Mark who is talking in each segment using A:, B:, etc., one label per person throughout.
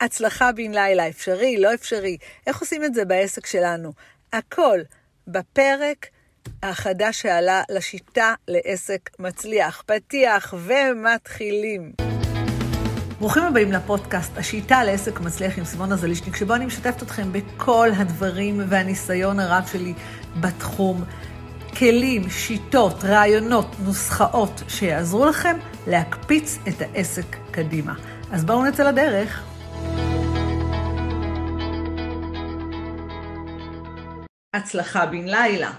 A: הצלחה בן לילה, אפשרי, לא אפשרי, איך עושים את זה בעסק שלנו? הכל בפרק החדש שעלה לשיטה לעסק מצליח. פתיח ומתחילים. ברוכים הבאים לפודקאסט, השיטה לעסק מצליח עם סימונה זלישניק, שבו אני משתפת אתכם בכל הדברים והניסיון הרב שלי בתחום. כלים, שיטות, רעיונות, נוסחאות שיעזרו לכם להקפיץ את העסק קדימה. אז בואו נצא לדרך. הצלחה בן לילה,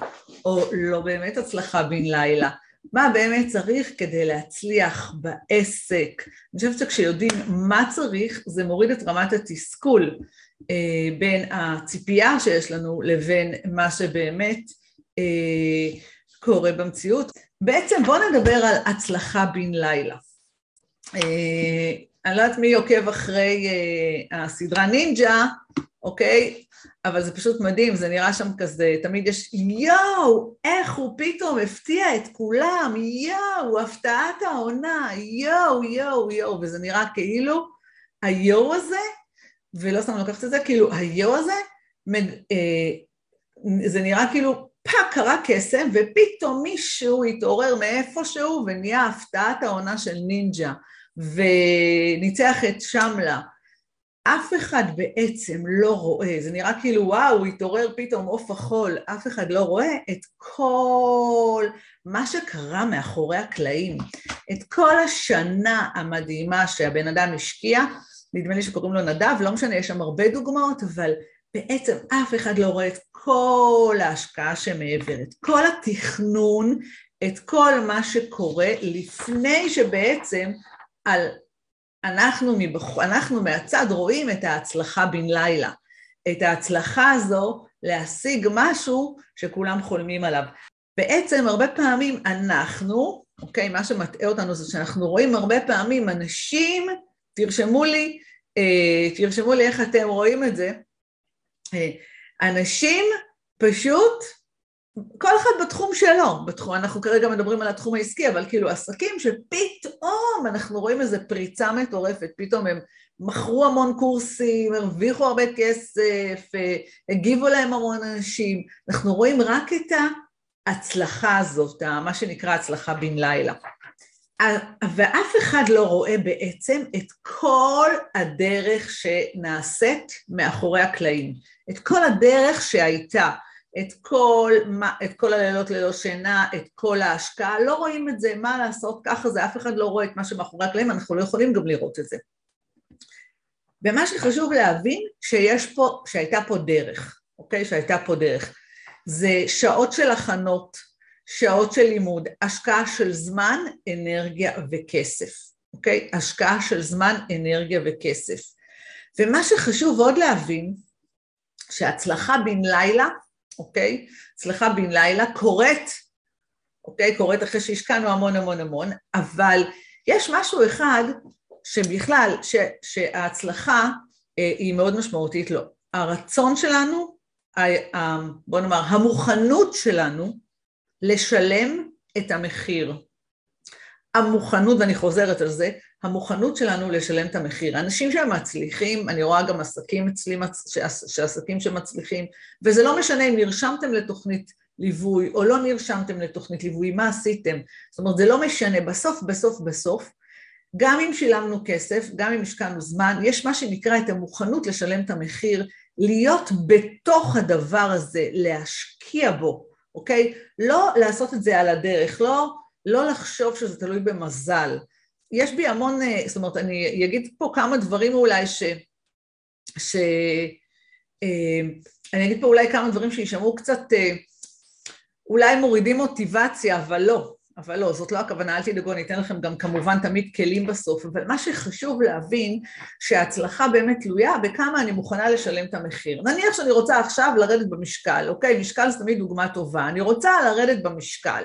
A: או לא באמת הצלחה בן לילה. מה באמת צריך כדי להצליח בעסק? אני חושבת שכשיודעים מה צריך, זה מוריד את רמת התסכול אה, בין הציפייה שיש לנו לבין מה שבאמת אה, קורה במציאות. בעצם בואו נדבר על הצלחה בן לילה. אה, אני לא יודעת מי עוקב אחרי אה, הסדרה נינג'ה, אוקיי? אבל זה פשוט מדהים, זה נראה שם כזה, תמיד יש יואו, איך הוא פתאום הפתיע את כולם, יואו, הפתעת העונה, יואו, יואו, יואו, וזה נראה כאילו היואו הזה, ולא סתם לקחת את זה, כאילו היואו הזה, זה נראה כאילו פאף קרה קסם, ופתאום מישהו התעורר מאיפשהו ונהיה הפתעת העונה של נינג'ה, וניצח את שמלה. אף אחד בעצם לא רואה, זה נראה כאילו וואו, הוא התעורר פתאום עוף החול, אף אחד לא רואה את כל מה שקרה מאחורי הקלעים, את כל השנה המדהימה שהבן אדם השקיע, נדמה לי שקוראים לו נדב, לא משנה, יש שם הרבה דוגמאות, אבל בעצם אף אחד לא רואה את כל ההשקעה שמעבר, את כל התכנון, את כל מה שקורה לפני שבעצם על אנחנו, מבח... אנחנו מהצד רואים את ההצלחה בן לילה, את ההצלחה הזו להשיג משהו שכולם חולמים עליו. בעצם הרבה פעמים אנחנו, אוקיי, מה שמטעה אותנו זה שאנחנו רואים הרבה פעמים אנשים, תרשמו לי, אה, תרשמו לי איך אתם רואים את זה, אה, אנשים פשוט כל אחד בתחום שלו, בתחום, אנחנו כרגע מדברים על התחום העסקי, אבל כאילו עסקים שפתאום אנחנו רואים איזו פריצה מטורפת, פתאום הם מכרו המון קורסים, הרוויחו הרבה כסף, הגיבו להם המון אנשים, אנחנו רואים רק את ההצלחה הזאת, מה שנקרא הצלחה בן לילה. ואף אחד לא רואה בעצם את כל הדרך שנעשית מאחורי הקלעים, את כל הדרך שהייתה. את כל, את כל הלילות ללא שינה, את כל ההשקעה, לא רואים את זה, מה לעשות, ככה זה, אף אחד לא רואה את מה שמאחורי הקלעים, אנחנו לא יכולים גם לראות את זה. ומה שחשוב להבין, שיש פה, שהייתה פה דרך, אוקיי? שהייתה פה דרך. זה שעות של הכנות, שעות של לימוד, השקעה של זמן, אנרגיה וכסף, אוקיי? השקעה של זמן, אנרגיה וכסף. ומה שחשוב עוד להבין, שהצלחה בן לילה אוקיי? הצלחה בן לילה קורית, אוקיי? קורית אחרי שהשקענו המון המון המון, אבל יש משהו אחד שבכלל, ש, שההצלחה אה, היא מאוד משמעותית לו. הרצון שלנו, ה, ה, בוא נאמר, המוכנות שלנו לשלם את המחיר. המוכנות, ואני חוזרת על זה, המוכנות שלנו לשלם את המחיר. אנשים שמצליחים, אני רואה גם עסקים אצלי, שעסקים שמצליחים, וזה לא משנה אם נרשמתם לתוכנית ליווי או לא נרשמתם לתוכנית ליווי, מה עשיתם? זאת אומרת, זה לא משנה, בסוף, בסוף, בסוף, גם אם שילמנו כסף, גם אם השקענו זמן, יש מה שנקרא את המוכנות לשלם את המחיר, להיות בתוך הדבר הזה, להשקיע בו, אוקיי? לא לעשות את זה על הדרך, לא, לא לחשוב שזה תלוי במזל. יש בי המון, אה, זאת אומרת, אני אגיד פה כמה דברים אולי ש... ש... אה, אני אגיד פה אולי כמה דברים שישמעו קצת, אה, אולי מורידים מוטיבציה, אבל לא, אבל לא, זאת לא הכוונה, אל תדאגו, אני אתן לכם גם כמובן תמיד כלים בסוף, אבל מה שחשוב להבין, שההצלחה באמת תלויה בכמה אני מוכנה לשלם את המחיר. נניח שאני רוצה עכשיו לרדת במשקל, אוקיי? משקל זה תמיד דוגמה טובה, אני רוצה לרדת במשקל.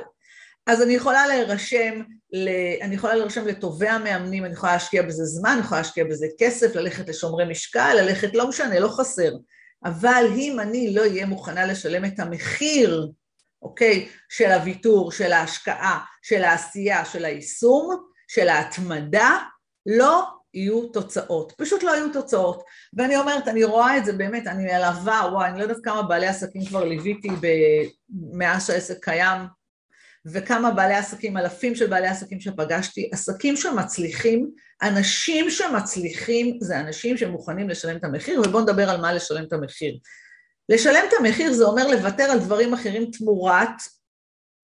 A: אז אני יכולה להירשם, אני יכולה להירשם לטובי המאמנים, אני יכולה להשקיע בזה זמן, אני יכולה להשקיע בזה כסף, ללכת לשומרי משקל, ללכת, לא משנה, לא חסר. אבל אם אני לא אהיה מוכנה לשלם את המחיר, אוקיי, של הוויתור, של ההשקעה, של העשייה, של היישום, של ההתמדה, לא יהיו תוצאות, פשוט לא יהיו תוצאות. ואני אומרת, אני רואה את זה באמת, אני מלווה, וואי, אני לא יודעת כמה בעלי עסקים כבר ליוויתי מאז שהעסק קיים, וכמה בעלי עסקים, אלפים של בעלי עסקים שפגשתי, עסקים שמצליחים, אנשים שמצליחים זה אנשים שמוכנים לשלם את המחיר, ובואו נדבר על מה לשלם את המחיר. לשלם את המחיר זה אומר לוותר על דברים אחרים תמורת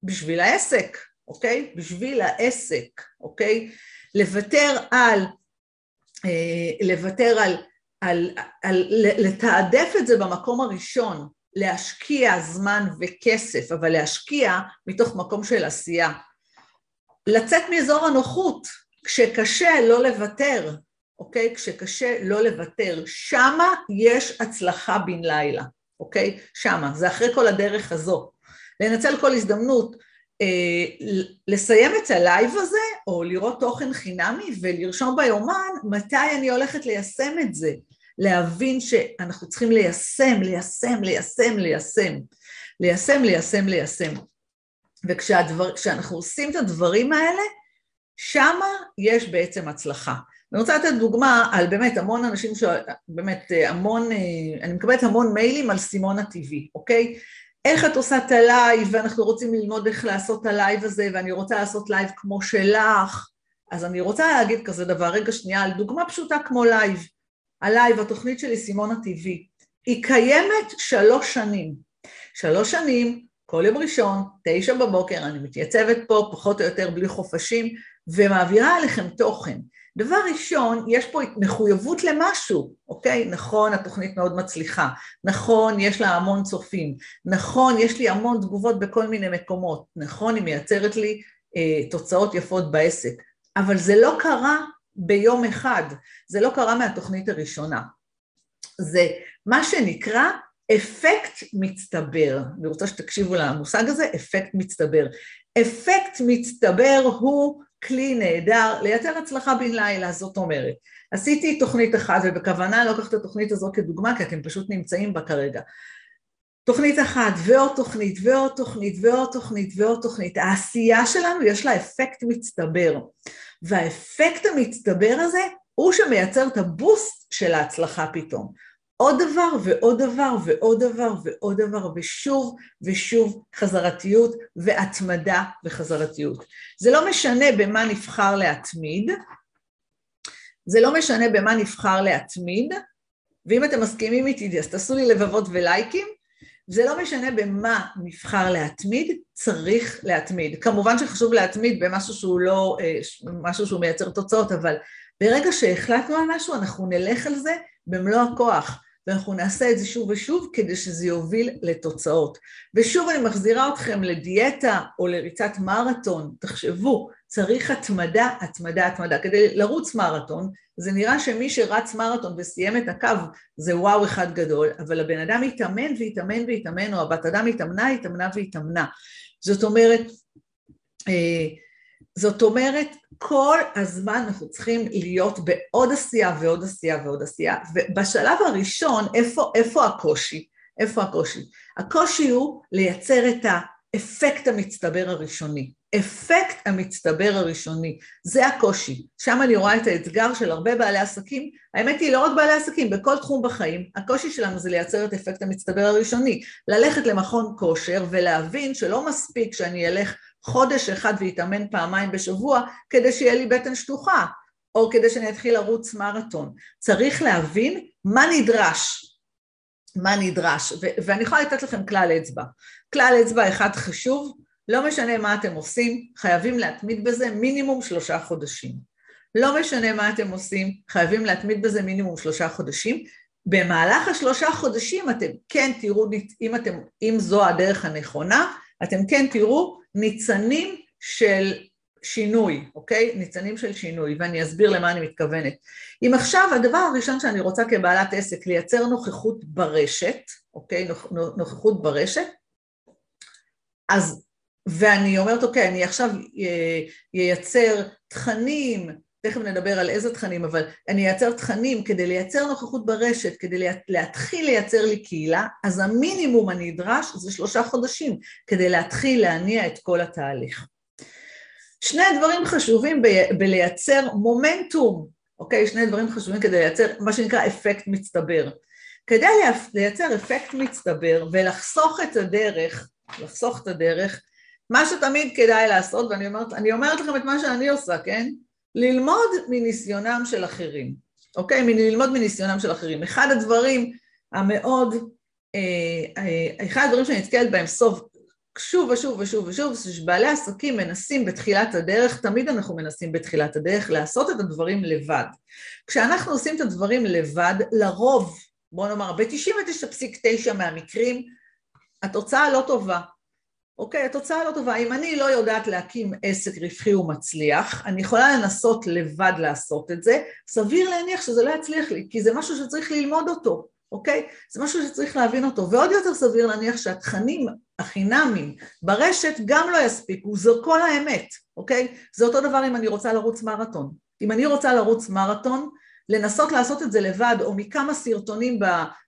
A: בשביל העסק, אוקיי? בשביל העסק, אוקיי? לוותר על, אה, לוותר על, על, על, על לתעדף את זה במקום הראשון, להשקיע זמן וכסף, אבל להשקיע מתוך מקום של עשייה. לצאת מאזור הנוחות, כשקשה לא לוותר, אוקיי? כשקשה לא לוותר, שמה יש הצלחה בן לילה, אוקיי? שמה, זה אחרי כל הדרך הזו. לנצל כל הזדמנות, אה, לסיים את הלייב הזה, או לראות תוכן חינמי ולרשום ביומן מתי אני הולכת ליישם את זה. להבין שאנחנו צריכים ליישם, ליישם, ליישם, ליישם. ליישם, ליישם, ליישם. וכשאנחנו עושים את הדברים האלה, שמה יש בעצם הצלחה. אני רוצה לתת דוגמה על באמת המון אנשים, ש... באמת המון, אני מקבלת המון מיילים על סימון הטבעי, אוקיי? איך את עושה את הלייב, ואנחנו רוצים ללמוד איך לעשות את הלייב הזה, ואני רוצה לעשות לייב כמו שלך, אז אני רוצה להגיד כזה דבר, רגע שנייה, על דוגמה פשוטה כמו לייב. הלייב, התוכנית שלי סימון הטבעי, היא קיימת שלוש שנים. שלוש שנים, כל יום ראשון, תשע בבוקר, אני מתייצבת פה פחות או יותר בלי חופשים, ומעבירה עליכם תוכן. דבר ראשון, יש פה מחויבות למשהו, אוקיי? נכון, התוכנית מאוד מצליחה, נכון, יש לה המון צופים, נכון, יש לי המון תגובות בכל מיני מקומות, נכון, היא מייצרת לי אה, תוצאות יפות בעסק, אבל זה לא קרה ביום אחד, זה לא קרה מהתוכנית הראשונה. זה מה שנקרא אפקט מצטבר. אני רוצה שתקשיבו למושג הזה, אפקט מצטבר. אפקט מצטבר הוא כלי נהדר לייצר הצלחה בן לילה, זאת אומרת. עשיתי תוכנית אחת, ובכוונה אני לוקחת את התוכנית הזו כדוגמה, כי אתם פשוט נמצאים בה כרגע. תוכנית אחת, ועוד תוכנית, ועוד תוכנית, ועוד תוכנית, ועוד תוכנית. העשייה שלנו יש לה אפקט מצטבר. והאפקט המצטבר הזה הוא שמייצר את הבוסט של ההצלחה פתאום. עוד דבר ועוד דבר ועוד דבר ועוד דבר ושוב ושוב חזרתיות והתמדה וחזרתיות. זה לא משנה במה נבחר להתמיד, זה לא משנה במה נבחר להתמיד, ואם אתם מסכימים איתי אז תעשו לי לבבות ולייקים, זה לא משנה במה נבחר להתמיד, צריך להתמיד. כמובן שחשוב להתמיד במשהו שהוא לא, אה, משהו שהוא מייצר תוצאות, אבל ברגע שהחלטנו על משהו אנחנו נלך על זה במלוא הכוח. ואנחנו נעשה את זה שוב ושוב כדי שזה יוביל לתוצאות. ושוב אני מחזירה אתכם לדיאטה או לריצת מרתון, תחשבו, צריך התמדה, התמדה, התמדה. כדי לרוץ מרתון, זה נראה שמי שרץ מרתון וסיים את הקו זה וואו אחד גדול, אבל הבן אדם התאמן והתאמן והתאמן, או הבת אדם התאמנה, התאמנה והתאמנה. זאת אומרת, אה, זאת אומרת, כל הזמן אנחנו צריכים להיות בעוד עשייה ועוד עשייה ועוד עשייה, ובשלב הראשון, איפה, איפה הקושי? איפה הקושי? הקושי הוא לייצר את האפקט המצטבר הראשוני. אפקט המצטבר הראשוני, זה הקושי. שם אני רואה את האתגר של הרבה בעלי עסקים, האמת היא לא רק בעלי עסקים, בכל תחום בחיים, הקושי שלנו זה לייצר את אפקט המצטבר הראשוני, ללכת למכון כושר ולהבין שלא מספיק שאני אלך חודש אחד ואתאמן פעמיים בשבוע כדי שיהיה לי בטן שטוחה, או כדי שאני אתחיל לרוץ מרתון. צריך להבין מה נדרש, מה נדרש, ו- ואני יכולה לתת לכם כלל אצבע. כלל אצבע אחד חשוב, לא משנה מה אתם עושים, חייבים להתמיד בזה מינימום שלושה חודשים. לא משנה מה אתם עושים, חייבים להתמיד בזה מינימום שלושה חודשים. במהלך השלושה חודשים אתם כן תראו, אם, אתם, אם זו הדרך הנכונה, אתם כן תראו ניצנים של שינוי, אוקיי? ניצנים של שינוי, ואני אסביר למה אני מתכוונת. אם עכשיו הדבר הראשון שאני רוצה כבעלת עסק, לייצר נוכחות ברשת, אוקיי? נוכחות ברשת, אז, ואני אומרת, אוקיי, אני עכשיו ייצר אה, תכנים, תכף נדבר על איזה תכנים, אבל אני אייצר תכנים כדי לייצר נוכחות ברשת, כדי להתחיל לייצר לי קהילה, אז המינימום הנדרש זה שלושה חודשים כדי להתחיל להניע את כל התהליך. שני דברים חשובים ב- בלייצר מומנטום, אוקיי? שני דברים חשובים כדי לייצר מה שנקרא אפקט מצטבר. כדי לייצר אפקט מצטבר ולחסוך את הדרך, לחסוך את הדרך, מה שתמיד כדאי לעשות, ואני אומרת, אומרת לכם את מה שאני עושה, כן? ללמוד מניסיונם של אחרים, אוקיי? ללמוד מניסיונם של אחרים. אחד הדברים המאוד, אה, אה, אחד הדברים שאני נתקלת בהם סוף, שוב ושוב ושוב ושוב, זה שבעלי עסקים מנסים בתחילת הדרך, תמיד אנחנו מנסים בתחילת הדרך לעשות את הדברים לבד. כשאנחנו עושים את הדברים לבד, לרוב, בוא נאמר, ב-99.9 מהמקרים, התוצאה לא טובה. אוקיי, התוצאה לא טובה. אם אני לא יודעת להקים עסק רווחי ומצליח, אני יכולה לנסות לבד לעשות את זה, סביר להניח שזה לא יצליח לי, כי זה משהו שצריך ללמוד אותו, אוקיי? זה משהו שצריך להבין אותו, ועוד יותר סביר להניח שהתכנים החינמים ברשת גם לא יספיקו, זו כל האמת, אוקיי? זה אותו דבר אם אני רוצה לרוץ מרתון. אם אני רוצה לרוץ מרתון, לנסות לעשות את זה לבד, או מכמה סרטונים ב,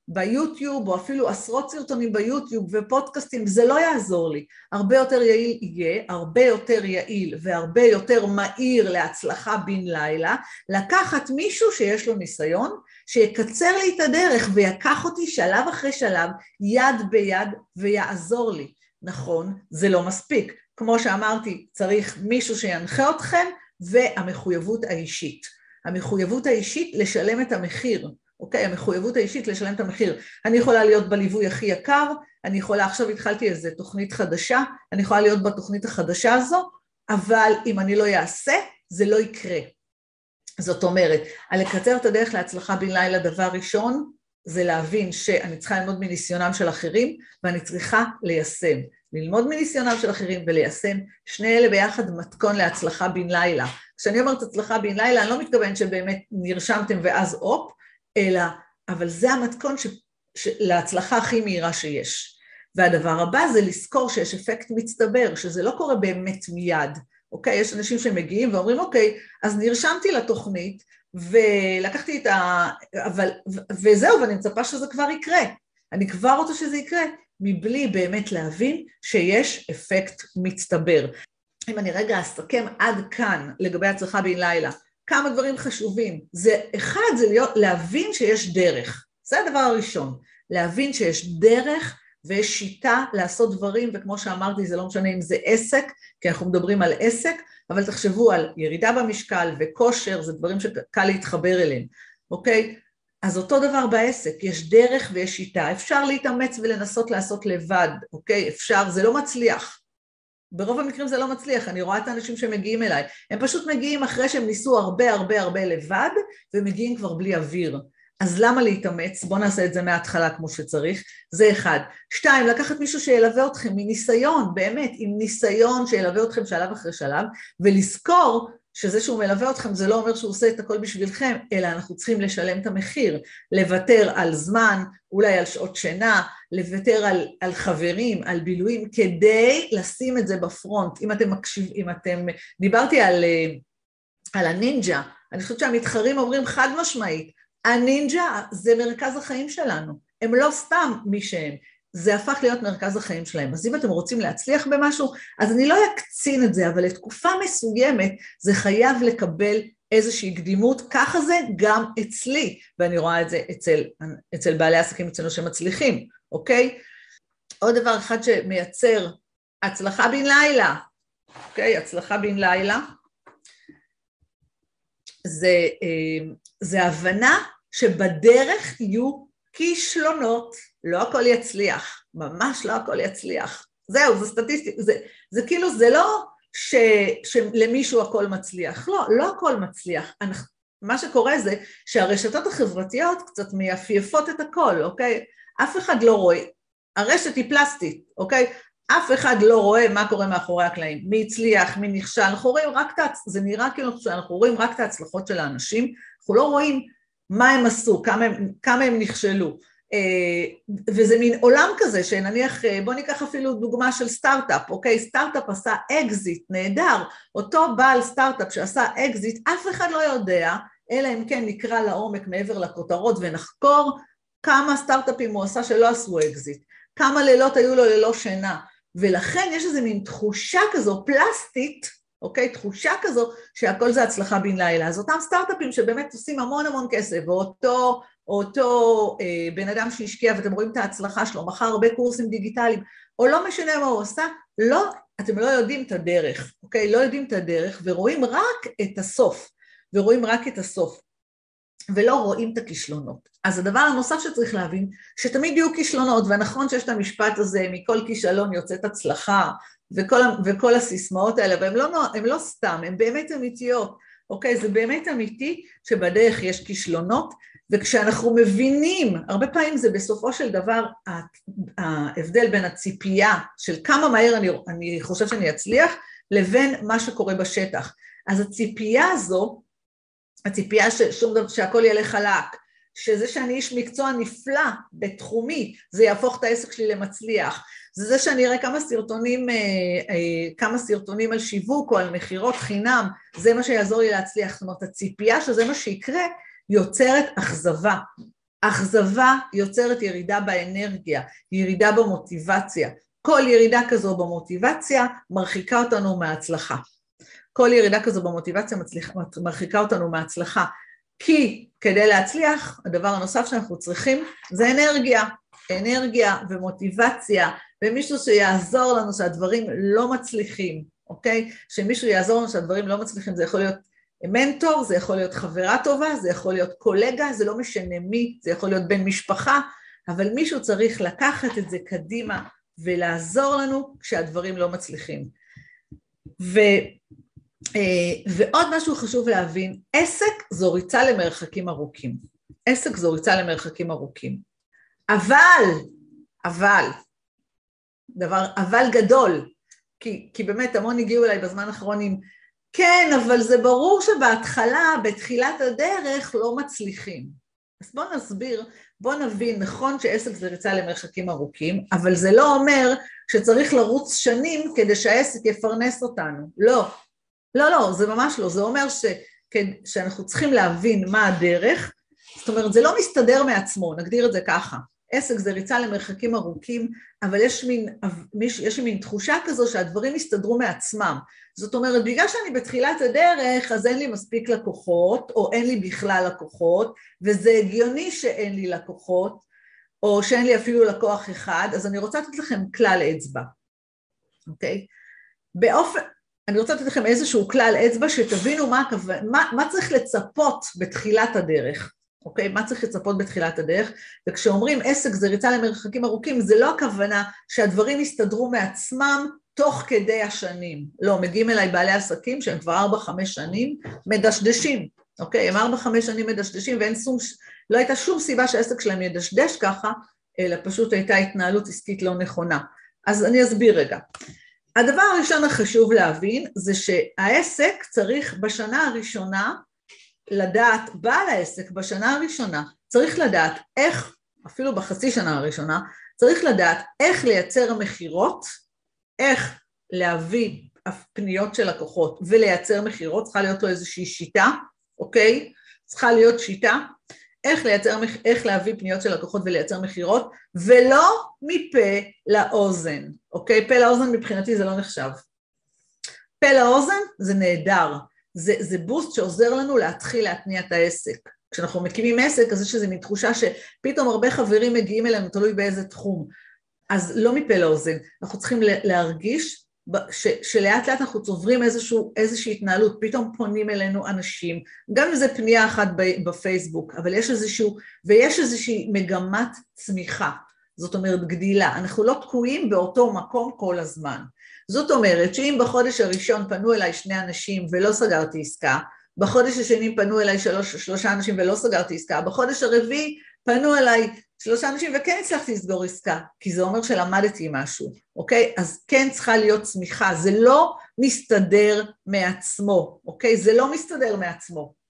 A: ביוטיוב, או אפילו עשרות סרטונים ביוטיוב ופודקאסטים, זה לא יעזור לי. הרבה יותר יעיל יהיה, הרבה יותר יעיל והרבה יותר מהיר להצלחה בן לילה, לקחת מישהו שיש לו ניסיון, שיקצר לי את הדרך ויקח אותי שלב אחרי שלב, יד ביד, ויעזור לי. נכון, זה לא מספיק. כמו שאמרתי, צריך מישהו שינחה אתכם, והמחויבות האישית. המחויבות האישית לשלם את המחיר, אוקיי? המחויבות האישית לשלם את המחיר. אני יכולה להיות בליווי הכי יקר, אני יכולה, עכשיו התחלתי איזה תוכנית חדשה, אני יכולה להיות בתוכנית החדשה הזו, אבל אם אני לא אעשה, זה לא יקרה. זאת אומרת, על לקצר את הדרך להצלחה בן לילה, דבר ראשון, זה להבין שאני צריכה ללמוד מניסיונם של אחרים, ואני צריכה ליישם. ללמוד מניסיונם של אחרים וליישם, שני אלה ביחד מתכון להצלחה בן לילה. כשאני אומרת הצלחה בן לילה, אני לא מתכוונת שבאמת נרשמתם ואז הופ, אלא, אבל זה המתכון ש, ש, להצלחה הכי מהירה שיש. והדבר הבא זה לזכור שיש אפקט מצטבר, שזה לא קורה באמת מיד, אוקיי? יש אנשים שמגיעים ואומרים, אוקיי, אז נרשמתי לתוכנית, ולקחתי את ה... אבל... וזהו, ואני מצפה שזה כבר יקרה. אני כבר רוצה שזה יקרה, מבלי באמת להבין שיש אפקט מצטבר. אם אני רגע אסכם עד כאן לגבי הצלחה בן לילה, כמה דברים חשובים. זה, אחד זה להיות, להבין שיש דרך, זה הדבר הראשון, להבין שיש דרך ויש שיטה לעשות דברים, וכמו שאמרתי, זה לא משנה אם זה עסק, כי אנחנו מדברים על עסק, אבל תחשבו על ירידה במשקל וכושר, זה דברים שקל להתחבר אליהם, אוקיי? אז אותו דבר בעסק, יש דרך ויש שיטה, אפשר להתאמץ ולנסות לעשות לבד, אוקיי? אפשר, זה לא מצליח. ברוב המקרים זה לא מצליח, אני רואה את האנשים שמגיעים אליי, הם פשוט מגיעים אחרי שהם ניסו הרבה הרבה הרבה לבד, ומגיעים כבר בלי אוויר. אז למה להתאמץ? בואו נעשה את זה מההתחלה כמו שצריך, זה אחד. שתיים, לקחת מישהו שילווה אתכם מניסיון, באמת, עם ניסיון שילווה אתכם שלב אחרי שלב, ולזכור שזה שהוא מלווה אתכם זה לא אומר שהוא עושה את הכל בשבילכם, אלא אנחנו צריכים לשלם את המחיר, לוותר על זמן, אולי על שעות שינה, לוותר על, על חברים, על בילויים, כדי לשים את זה בפרונט. אם אתם מקשיבים, אם אתם, דיברתי על, אה, על הנינג'ה, אני חושבת שהמתחרים אומרים חד משמעית, הנינג'ה זה מרכז החיים שלנו, הם לא סתם מי שהם, זה הפך להיות מרכז החיים שלהם. אז אם אתם רוצים להצליח במשהו, אז אני לא אקצין את זה, אבל לתקופה מסוימת זה חייב לקבל איזושהי קדימות, ככה זה גם אצלי, ואני רואה את זה אצל, אצל בעלי עסקים אצלנו שמצליחים, אוקיי? עוד דבר אחד שמייצר הצלחה בן לילה, אוקיי? הצלחה בן לילה, זה, אה, זה הבנה שבדרך יהיו כישלונות. לא הכל יצליח, ממש לא הכל יצליח. זהו, זה סטטיסטי, זה, זה כאילו, זה לא ש, שלמישהו הכל מצליח, לא, לא הכל מצליח. אנחנו, מה שקורה זה שהרשתות החברתיות קצת מייפייפות את הכל, אוקיי? אף אחד לא רואה, הרשת היא פלסטית, אוקיי? אף אחד לא רואה מה קורה מאחורי הקלעים, מי הצליח, מי נכשל, אנחנו רואים רק את, זה נראה כאילו שאנחנו רואים רק את ההצלחות של האנשים, אנחנו לא רואים מה הם עשו, כמה הם, כמה הם נכשלו. אה, וזה מין עולם כזה שנניח, אה, בוא ניקח אפילו דוגמה של סטארט-אפ, אוקיי? סטארט-אפ עשה אקזיט, נהדר, אותו בעל סטארט-אפ שעשה אקזיט, אף אחד לא יודע, אלא אם כן נקרא לעומק מעבר לכותרות ונחקור כמה סטארט-אפים הוא עשה שלא עשו אקזיט, כמה לילות היו לו ללא שינה, ולכן יש איזו מין תחושה כזו פלסטית, אוקיי? תחושה כזו שהכל זה הצלחה בן לילה. אז אותם סטארט-אפים שבאמת עושים המון המון כסף, ואותו אותו אה, בן אדם שהשקיע ואתם רואים את ההצלחה שלו, מכר הרבה קורסים דיגיטליים, או לא משנה מה הוא עשה, לא, אתם לא יודעים את הדרך, אוקיי? לא יודעים את הדרך ורואים רק את הסוף, ורואים רק את הסוף. ולא רואים את הכישלונות. אז הדבר הנוסף שצריך להבין, שתמיד יהיו כישלונות, ונכון שיש את המשפט הזה, מכל כישלון יוצאת הצלחה, וכל, וכל הסיסמאות האלה, והן לא, לא סתם, הן באמת אמיתיות, אוקיי? זה באמת אמיתי שבדרך יש כישלונות, וכשאנחנו מבינים, הרבה פעמים זה בסופו של דבר ההבדל בין הציפייה של כמה מהר אני, אני חושב שאני אצליח, לבין מה שקורה בשטח. אז הציפייה הזו, הציפייה ששום דבר, שהכל יהיה חלק, שזה שאני איש מקצוע נפלא בתחומי, זה יהפוך את העסק שלי למצליח, זה זה שאני אראה כמה סרטונים, אה, אה, כמה סרטונים על שיווק או על מכירות חינם, זה מה שיעזור לי להצליח, זאת אומרת הציפייה שזה מה שיקרה יוצרת אכזבה, אכזבה יוצרת ירידה באנרגיה, ירידה במוטיבציה, כל ירידה כזו במוטיבציה מרחיקה אותנו מההצלחה. כל ירידה כזו במוטיבציה מצליח, מרחיקה אותנו מההצלחה. כי כדי להצליח, הדבר הנוסף שאנחנו צריכים זה אנרגיה. אנרגיה ומוטיבציה, ומישהו שיעזור לנו שהדברים לא מצליחים, אוקיי? שמישהו יעזור לנו שהדברים לא מצליחים, זה יכול להיות מנטור, זה יכול להיות חברה טובה, זה יכול להיות קולגה, זה לא משנה מי, זה יכול להיות בן משפחה, אבל מישהו צריך לקחת את זה קדימה ולעזור לנו כשהדברים לא מצליחים. ו, אה, ועוד משהו חשוב להבין, עסק זו ריצה למרחקים ארוכים. עסק זו ריצה למרחקים ארוכים. אבל, אבל, דבר, אבל גדול, כי, כי באמת המון הגיעו אליי בזמן האחרון עם כן, אבל זה ברור שבהתחלה, בתחילת הדרך, לא מצליחים. אז בואו נסביר, בואו נבין, נכון שעסק זה ריצה למרחקים ארוכים, אבל זה לא אומר שצריך לרוץ שנים כדי שהעסק יפרנס אותנו. לא. לא, לא, זה ממש לא. זה אומר ש, שאנחנו צריכים להבין מה הדרך, זאת אומרת, זה לא מסתדר מעצמו, נגדיר את זה ככה. עסק זה ריצה למרחקים ארוכים, אבל יש מין, יש מין תחושה כזו שהדברים יסתדרו מעצמם. זאת אומרת, בגלל שאני בתחילת הדרך, אז אין לי מספיק לקוחות, או אין לי בכלל לקוחות, וזה הגיוני שאין לי לקוחות, או שאין לי אפילו לקוח אחד, אז אני רוצה לתת לכם כלל אצבע, אוקיי? באופן, אני רוצה לתת לכם איזשהו כלל אצבע שתבינו מה, מה, מה צריך לצפות בתחילת הדרך. אוקיי? מה צריך לצפות בתחילת הדרך? וכשאומרים עסק זה ריצה למרחקים ארוכים, זה לא הכוונה שהדברים יסתדרו מעצמם תוך כדי השנים. לא, מגיעים אליי בעלי עסקים שהם כבר ארבע, חמש שנים מדשדשים, אוקיי? הם ארבע, חמש שנים מדשדשים ואין שום, לא הייתה שום סיבה שהעסק שלהם ידשדש ככה, אלא פשוט הייתה התנהלות עסקית לא נכונה. אז אני אסביר רגע. הדבר הראשון החשוב להבין זה שהעסק צריך בשנה הראשונה לדעת, בעל העסק בשנה הראשונה צריך לדעת איך, אפילו בחצי שנה הראשונה, צריך לדעת איך לייצר מכירות, איך להביא פניות של לקוחות ולייצר מכירות, צריכה להיות לו איזושהי שיטה, אוקיי? צריכה להיות שיטה, איך, לייצר, איך להביא פניות של לקוחות ולייצר מכירות, ולא מפה לאוזן, אוקיי? פה לאוזן מבחינתי זה לא נחשב. פה לאוזן זה נהדר, זה, זה בוסט שעוזר לנו להתחיל להתניע את העסק. כשאנחנו מקימים עסק, אז יש איזו מין תחושה שפתאום הרבה חברים מגיעים אלינו, תלוי באיזה תחום. אז לא מפה לאוזן, אנחנו צריכים להרגיש ש, שלאט לאט אנחנו צוברים איזשהו, איזושהי התנהלות, פתאום פונים אלינו אנשים, גם אם זה פנייה אחת בפייסבוק, אבל יש איזשהו, ויש איזושהי מגמת צמיחה, זאת אומרת גדילה, אנחנו לא תקועים באותו מקום כל הזמן. זאת אומרת שאם בחודש הראשון פנו אליי שני אנשים ולא סגרתי עסקה, בחודש השני פנו אליי שלוש, שלושה אנשים ולא סגרתי עסקה, בחודש הרביעי פנו אליי שלושה אנשים וכן הצלחתי לסגור עסקה, כי זה אומר שלמדתי משהו, אוקיי? אז כן צריכה להיות צמיחה, זה לא מסתדר מעצמו, אוקיי? זה לא מסתדר מעצמו.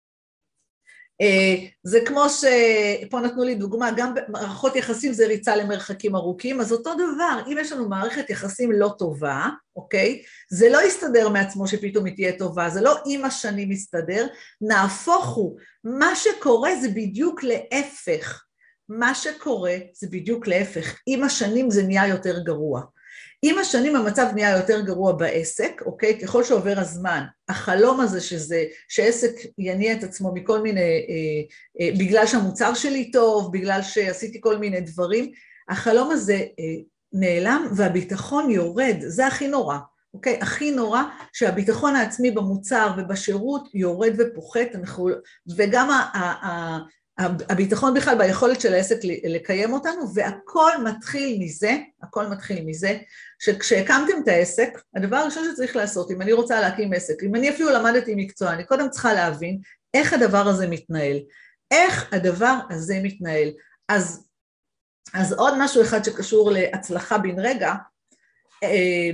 A: אה, זה כמו שפה נתנו לי דוגמה, גם במערכות יחסים זה ריצה למרחקים ארוכים, אז אותו דבר, אם יש לנו מערכת יחסים לא טובה, אוקיי? זה לא יסתדר מעצמו שפתאום היא תהיה טובה, זה לא עם השנים יסתדר, נהפוך הוא, מה שקורה זה בדיוק להפך, מה שקורה זה בדיוק להפך, עם השנים זה נהיה יותר גרוע. עם השנים המצב נהיה יותר גרוע בעסק, אוקיי? ככל שעובר הזמן, החלום הזה שזה, שעסק יניע את עצמו מכל מיני, אה, אה, בגלל שהמוצר שלי טוב, בגלל שעשיתי כל מיני דברים, החלום הזה אה, נעלם והביטחון יורד, זה הכי נורא, אוקיי? הכי נורא שהביטחון העצמי במוצר ובשירות יורד ופוחת, אנחנו, וגם ה, ה, ה, הביטחון בכלל ביכולת של העסק לקיים אותנו, והכל מתחיל מזה, הכל מתחיל מזה, שכשהקמתם את העסק, הדבר הראשון שצריך לעשות, אם אני רוצה להקים עסק, אם אני אפילו למדתי מקצוע, אני קודם צריכה להבין איך הדבר הזה מתנהל. איך הדבר הזה מתנהל. אז, אז עוד משהו אחד שקשור להצלחה בן רגע, אה,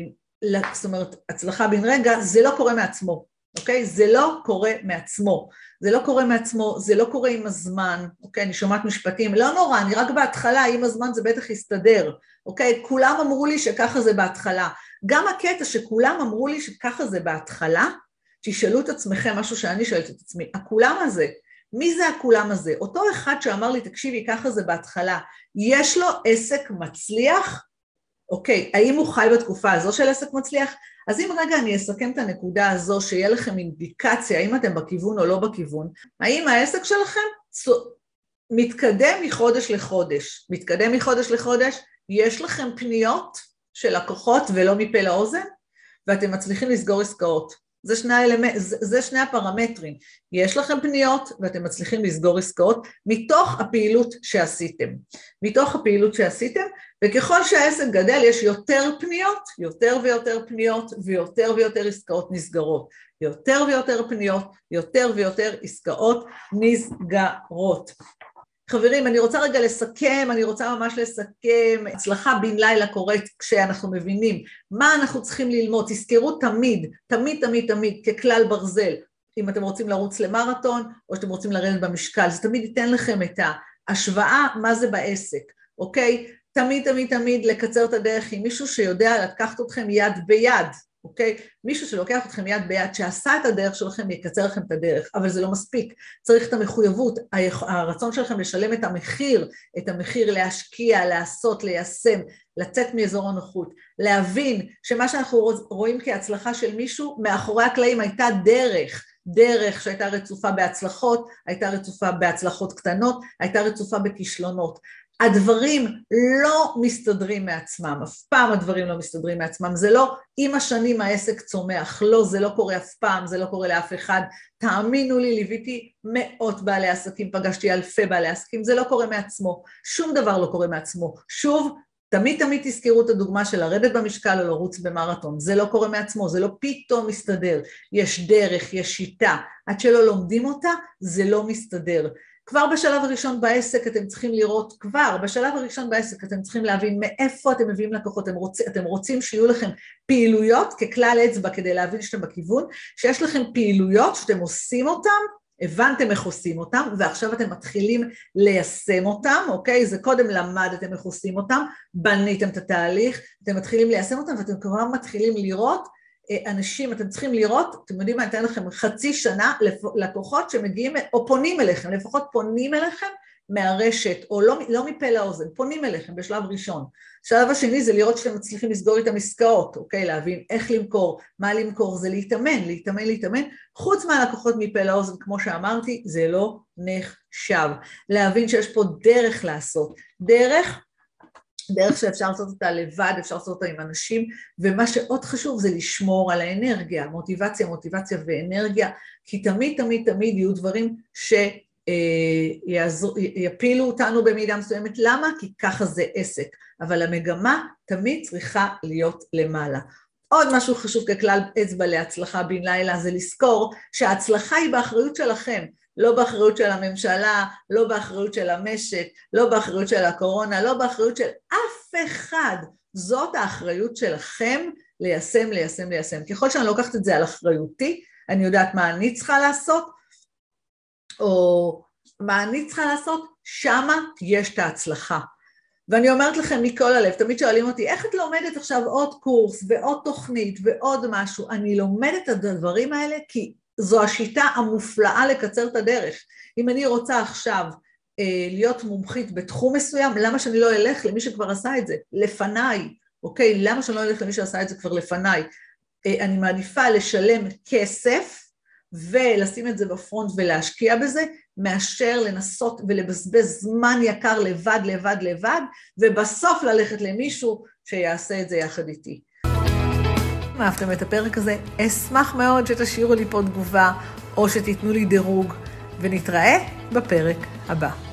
A: זאת אומרת, הצלחה בן רגע, זה לא קורה מעצמו. אוקיי? זה לא קורה מעצמו. זה לא קורה מעצמו, זה לא קורה עם הזמן, אוקיי? אני שומעת משפטים, לא נורא, אני רק בהתחלה, עם הזמן זה בטח יסתדר, אוקיי? כולם אמרו לי שככה זה בהתחלה. גם הקטע שכולם אמרו לי שככה זה בהתחלה, תשאלו את עצמכם משהו שאני שואלת את עצמי, הכולם הזה, מי זה הכולם הזה? אותו אחד שאמר לי, תקשיבי, ככה זה בהתחלה, יש לו עסק מצליח? אוקיי, האם הוא חי בתקופה הזו של עסק מצליח? אז אם רגע אני אסכם את הנקודה הזו, שיהיה לכם אינדיקציה האם אתם בכיוון או לא בכיוון, האם העסק שלכם מתקדם מחודש לחודש, מתקדם מחודש לחודש, יש לכם פניות של לקוחות ולא מפה לאוזן, ואתם מצליחים לסגור עסקאות. זה שני, האלמנ... זה, זה שני הפרמטרים. יש לכם פניות ואתם מצליחים לסגור עסקאות מתוך הפעילות שעשיתם. מתוך הפעילות שעשיתם, וככל שהעסק גדל יש יותר פניות, יותר ויותר פניות ויותר ויותר עסקאות נסגרות. יותר ויותר פניות, יותר ויותר עסקאות נסגרות. חברים, אני רוצה רגע לסכם, אני רוצה ממש לסכם, הצלחה בן לילה קורית כשאנחנו מבינים מה אנחנו צריכים ללמוד, תזכרו תמיד, תמיד תמיד תמיד ככלל ברזל, אם אתם רוצים לרוץ למרתון או שאתם רוצים לרדת במשקל, זה תמיד ייתן לכם את ההשוואה מה זה בעסק, אוקיי? תמיד תמיד תמיד לקצר את הדרך עם מישהו שיודע לקחת אתכם יד ביד, אוקיי? מישהו שלוקח אתכם יד ביד, שעשה את הדרך שלכם, יקצר לכם את הדרך, אבל זה לא מספיק. צריך את המחויבות, הרצון שלכם לשלם את המחיר, את המחיר להשקיע, לעשות, ליישם, לצאת מאזור הנוחות, להבין שמה שאנחנו רואים כהצלחה של מישהו, מאחורי הקלעים הייתה דרך, דרך שהייתה רצופה בהצלחות, הייתה רצופה בהצלחות קטנות, הייתה רצופה בכישלונות. הדברים לא מסתדרים מעצמם, אף פעם הדברים לא מסתדרים מעצמם, זה לא עם השנים העסק צומח, לא, זה לא קורה אף פעם, זה לא קורה לאף אחד, תאמינו לי, ליוויתי מאות בעלי עסקים, פגשתי אלפי בעלי עסקים, זה לא קורה מעצמו, שום דבר לא קורה מעצמו, שוב, תמיד תמיד תזכרו את הדוגמה של לרדת במשקל או לרוץ במרתון, זה לא קורה מעצמו, זה לא פתאום מסתדר, יש דרך, יש שיטה, עד שלא לומדים אותה, זה לא מסתדר. כבר בשלב הראשון בעסק אתם צריכים לראות, כבר בשלב הראשון בעסק אתם צריכים להבין מאיפה אתם מביאים לקוחות, אתם, רוצ, אתם רוצים שיהיו לכם פעילויות ככלל אצבע כדי להבין שאתם בכיוון, שיש לכם פעילויות שאתם עושים אותן, הבנתם איך עושים אותם ועכשיו אתם מתחילים ליישם אותם, אוקיי? זה קודם למדתם איך עושים אותם, בניתם את התהליך, אתם מתחילים ליישם אותם ואתם כבר מתחילים לראות אנשים, אתם צריכים לראות, אתם יודעים מה, אני אתן לכם חצי שנה לקוחות שמגיעים או פונים אליכם, לפחות פונים אליכם מהרשת, או לא, לא מפה לאוזן, פונים אליכם בשלב ראשון. השלב השני זה לראות שאתם מצליחים לסגור איתם עסקאות, אוקיי? להבין איך למכור, מה למכור, זה להתאמן, להתאמן, להתאמן. חוץ מהלקוחות מפה לאוזן, כמו שאמרתי, זה לא נחשב. להבין שיש פה דרך לעשות. דרך דרך שאפשר לעשות אותה לבד, אפשר לעשות אותה עם אנשים, ומה שעוד חשוב זה לשמור על האנרגיה, מוטיבציה, מוטיבציה ואנרגיה, כי תמיד תמיד תמיד יהיו דברים שיפילו אותנו במידה מסוימת. למה? כי ככה זה עסק, אבל המגמה תמיד צריכה להיות למעלה. עוד משהו חשוב ככלל אצבע להצלחה בן לילה זה לזכור שההצלחה היא באחריות שלכם. לא באחריות של הממשלה, לא באחריות של המשק, לא באחריות של הקורונה, לא באחריות של אף אחד. זאת האחריות שלכם ליישם, ליישם, ליישם. ככל שאני לוקחת את זה על אחריותי, אני יודעת מה אני צריכה לעשות, או מה אני צריכה לעשות, שמה יש את ההצלחה. ואני אומרת לכם מכל הלב, תמיד שואלים אותי, איך את לומדת עכשיו עוד קורס ועוד תוכנית ועוד משהו? אני לומדת את הדברים האלה כי זו השיטה המופלאה לקצר את הדרך. אם אני רוצה עכשיו אה, להיות מומחית בתחום מסוים, למה שאני לא אלך למי שכבר עשה את זה, לפניי, אוקיי? למה שאני לא אלך למי שעשה את זה כבר לפניי? אה, אני מעדיפה לשלם כסף ולשים את זה בפרונט ולהשקיע בזה, מאשר לנסות ולבזבז זמן יקר לבד, לבד, לבד, ובסוף ללכת למישהו שיעשה את זה יחד איתי. אהבתם את הפרק הזה, אשמח מאוד שתשאירו לי פה תגובה, או שתיתנו לי דירוג, ונתראה בפרק הבא.